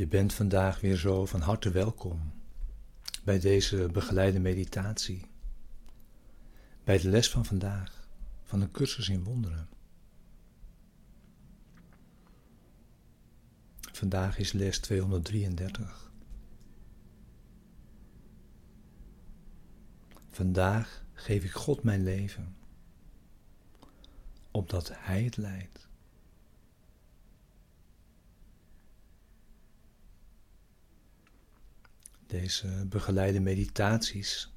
Je bent vandaag weer zo van harte welkom bij deze begeleide meditatie, bij de les van vandaag van een cursus in wonderen. Vandaag is les 233. Vandaag geef ik God mijn leven, opdat Hij het leidt. Deze begeleide meditaties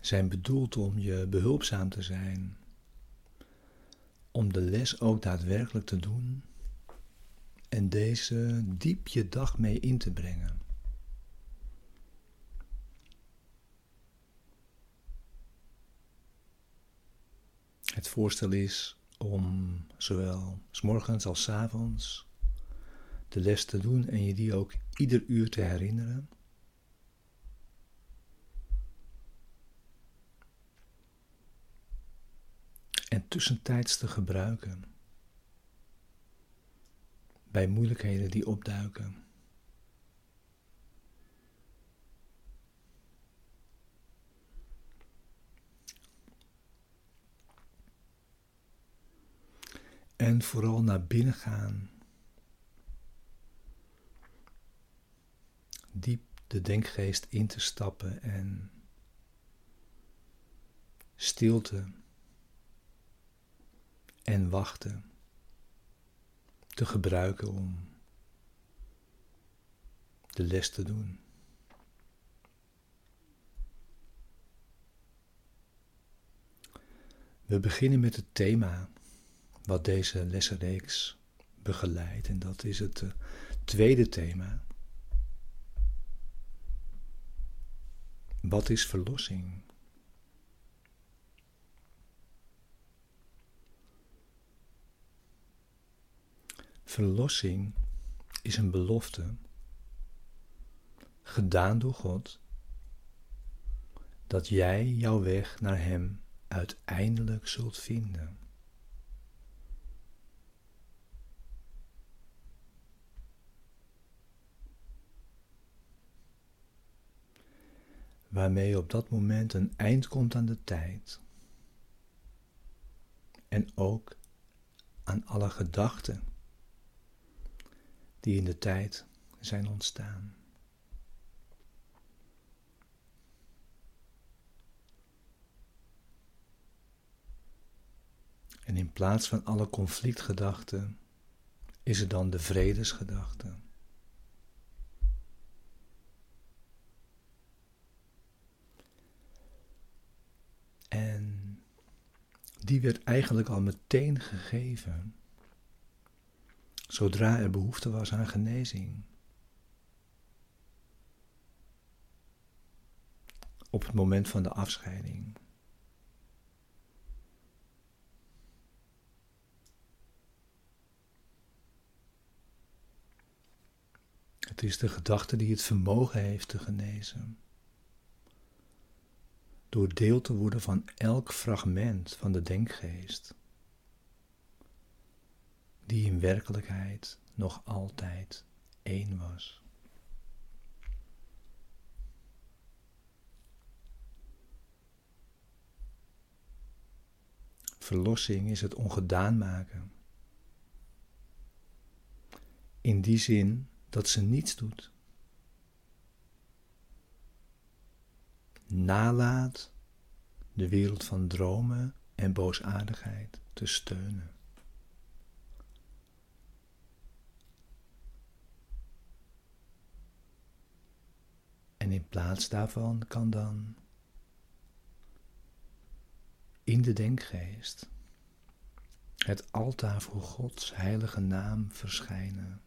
zijn bedoeld om je behulpzaam te zijn, om de les ook daadwerkelijk te doen en deze diep je dag mee in te brengen. Het voorstel is om zowel s morgens als s avonds de les te doen en je die ook ieder uur te herinneren. en tussentijds te gebruiken bij moeilijkheden die opduiken. En vooral naar binnen gaan. Diep de denkgeest in te stappen en stilte en wachten te gebruiken om de les te doen. We beginnen met het thema wat deze lessenreeks begeleidt en dat is het eh, tweede thema. Wat is verlossing? Verlossing is een belofte gedaan door God dat jij jouw weg naar Hem uiteindelijk zult vinden. Waarmee op dat moment een eind komt aan de tijd. En ook aan alle gedachten die in de tijd zijn ontstaan. En in plaats van alle conflictgedachten is er dan de vredesgedachte. En die werd eigenlijk al meteen gegeven zodra er behoefte was aan genezing. Op het moment van de afscheiding. Het is de gedachte die het vermogen heeft te genezen. Door deel te worden van elk fragment van de denkgeest die in werkelijkheid nog altijd één was. Verlossing is het ongedaan maken. In die zin dat ze niets doet. Nalaat de wereld van dromen en boosaardigheid te steunen. En in plaats daarvan kan dan in de denkgeest het altaar voor Gods heilige naam verschijnen,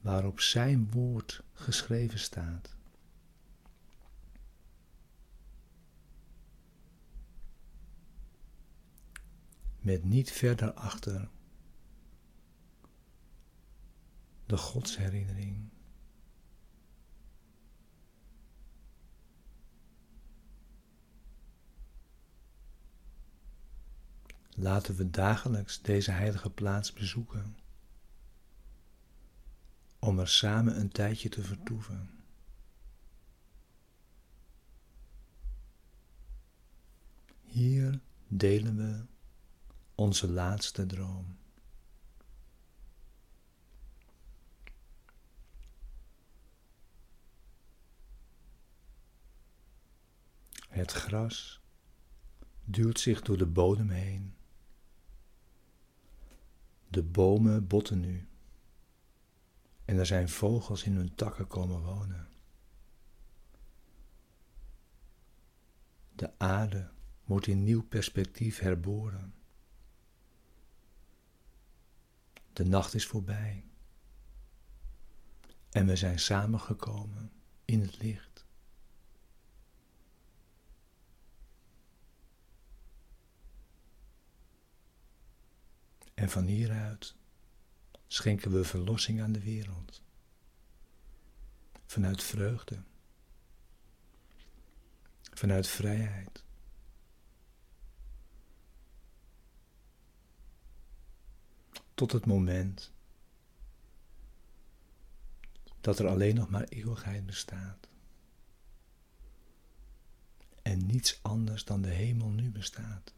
waarop Zijn woord geschreven staat. Met niet verder achter de godsherinnering. Laten we dagelijks deze heilige plaats bezoeken, om er samen een tijdje te vertoeven. Hier delen we onze laatste droom. Het gras duwt zich door de bodem heen. De bomen botten nu en er zijn vogels in hun takken komen wonen. De aarde wordt in nieuw perspectief herboren. De nacht is voorbij en we zijn samengekomen in het licht. En van hieruit schenken we verlossing aan de wereld. Vanuit vreugde. Vanuit vrijheid. Tot het moment dat er alleen nog maar eeuwigheid bestaat. En niets anders dan de hemel nu bestaat.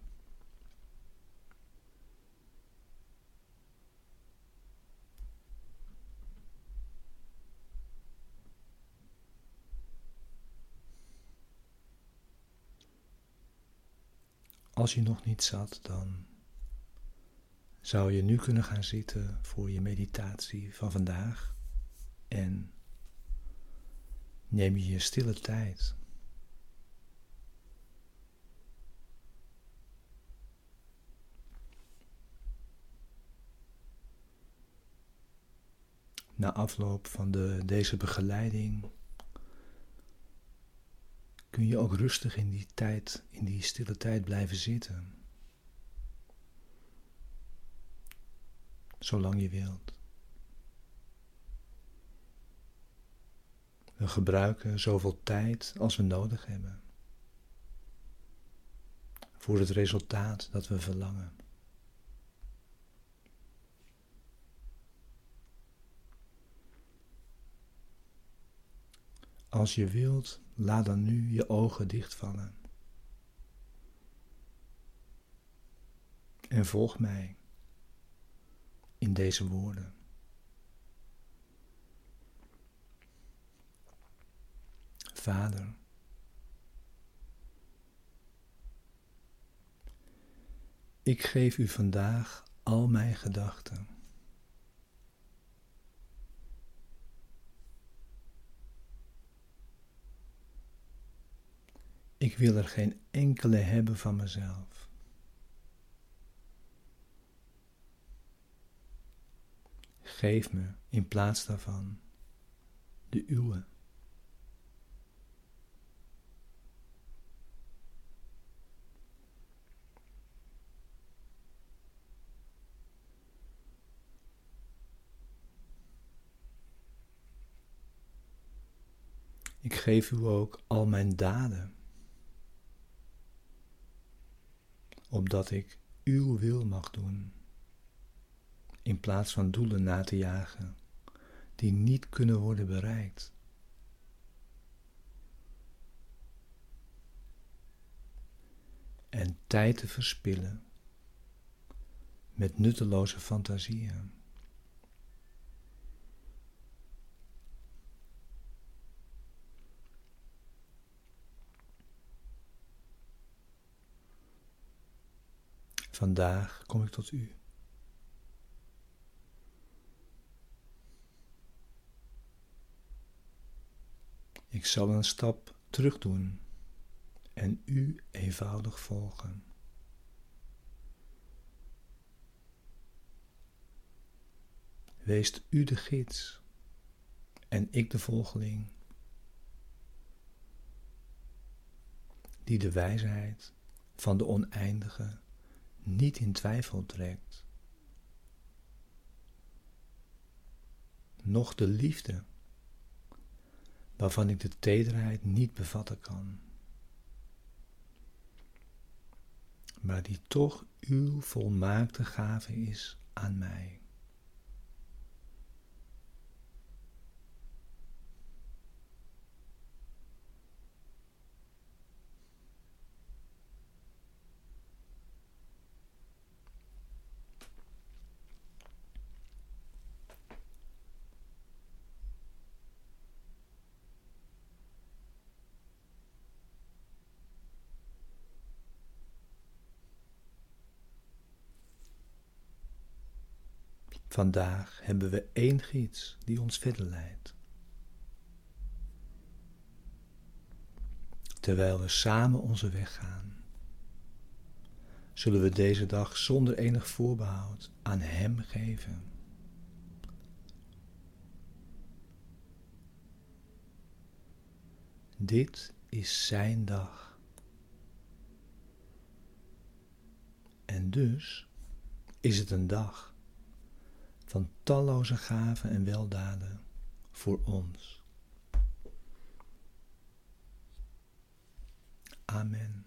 Als je nog niet zat, dan zou je nu kunnen gaan zitten voor je meditatie van vandaag en neem je je stille tijd. Na afloop van de, deze begeleiding kun je ook rustig in die tijd, in die stille tijd blijven zitten. Zolang je wilt. We gebruiken zoveel tijd als we nodig hebben. Voor het resultaat dat we verlangen. Als je wilt, laat dan nu je ogen dichtvallen. En volg mij in deze woorden. Vader, ik geef u vandaag al mijn gedachten. Ik wil er geen enkele hebben van mezelf. Geef me in plaats daarvan de uwe. Ik geef u ook al mijn daden. Opdat ik uw wil mag doen, in plaats van doelen na te jagen die niet kunnen worden bereikt. En tijd te verspillen met nutteloze fantasieën. Vandaag kom ik tot u. Ik zal een stap terug doen en u eenvoudig volgen. Weest u de gids en ik de volgeling, die de wijsheid van de oneindige niet in twijfel trekt, noch de liefde, waarvan ik de tederheid niet bevatten kan, maar die toch uw volmaakte gave is aan mij. Vandaag hebben we één gids die ons verder leidt. Terwijl we samen onze weg gaan, zullen we deze dag zonder enig voorbehoud aan Hem geven. Dit is Zijn dag. En dus is het een dag van talloze gaven en weldaden voor ons. Amen.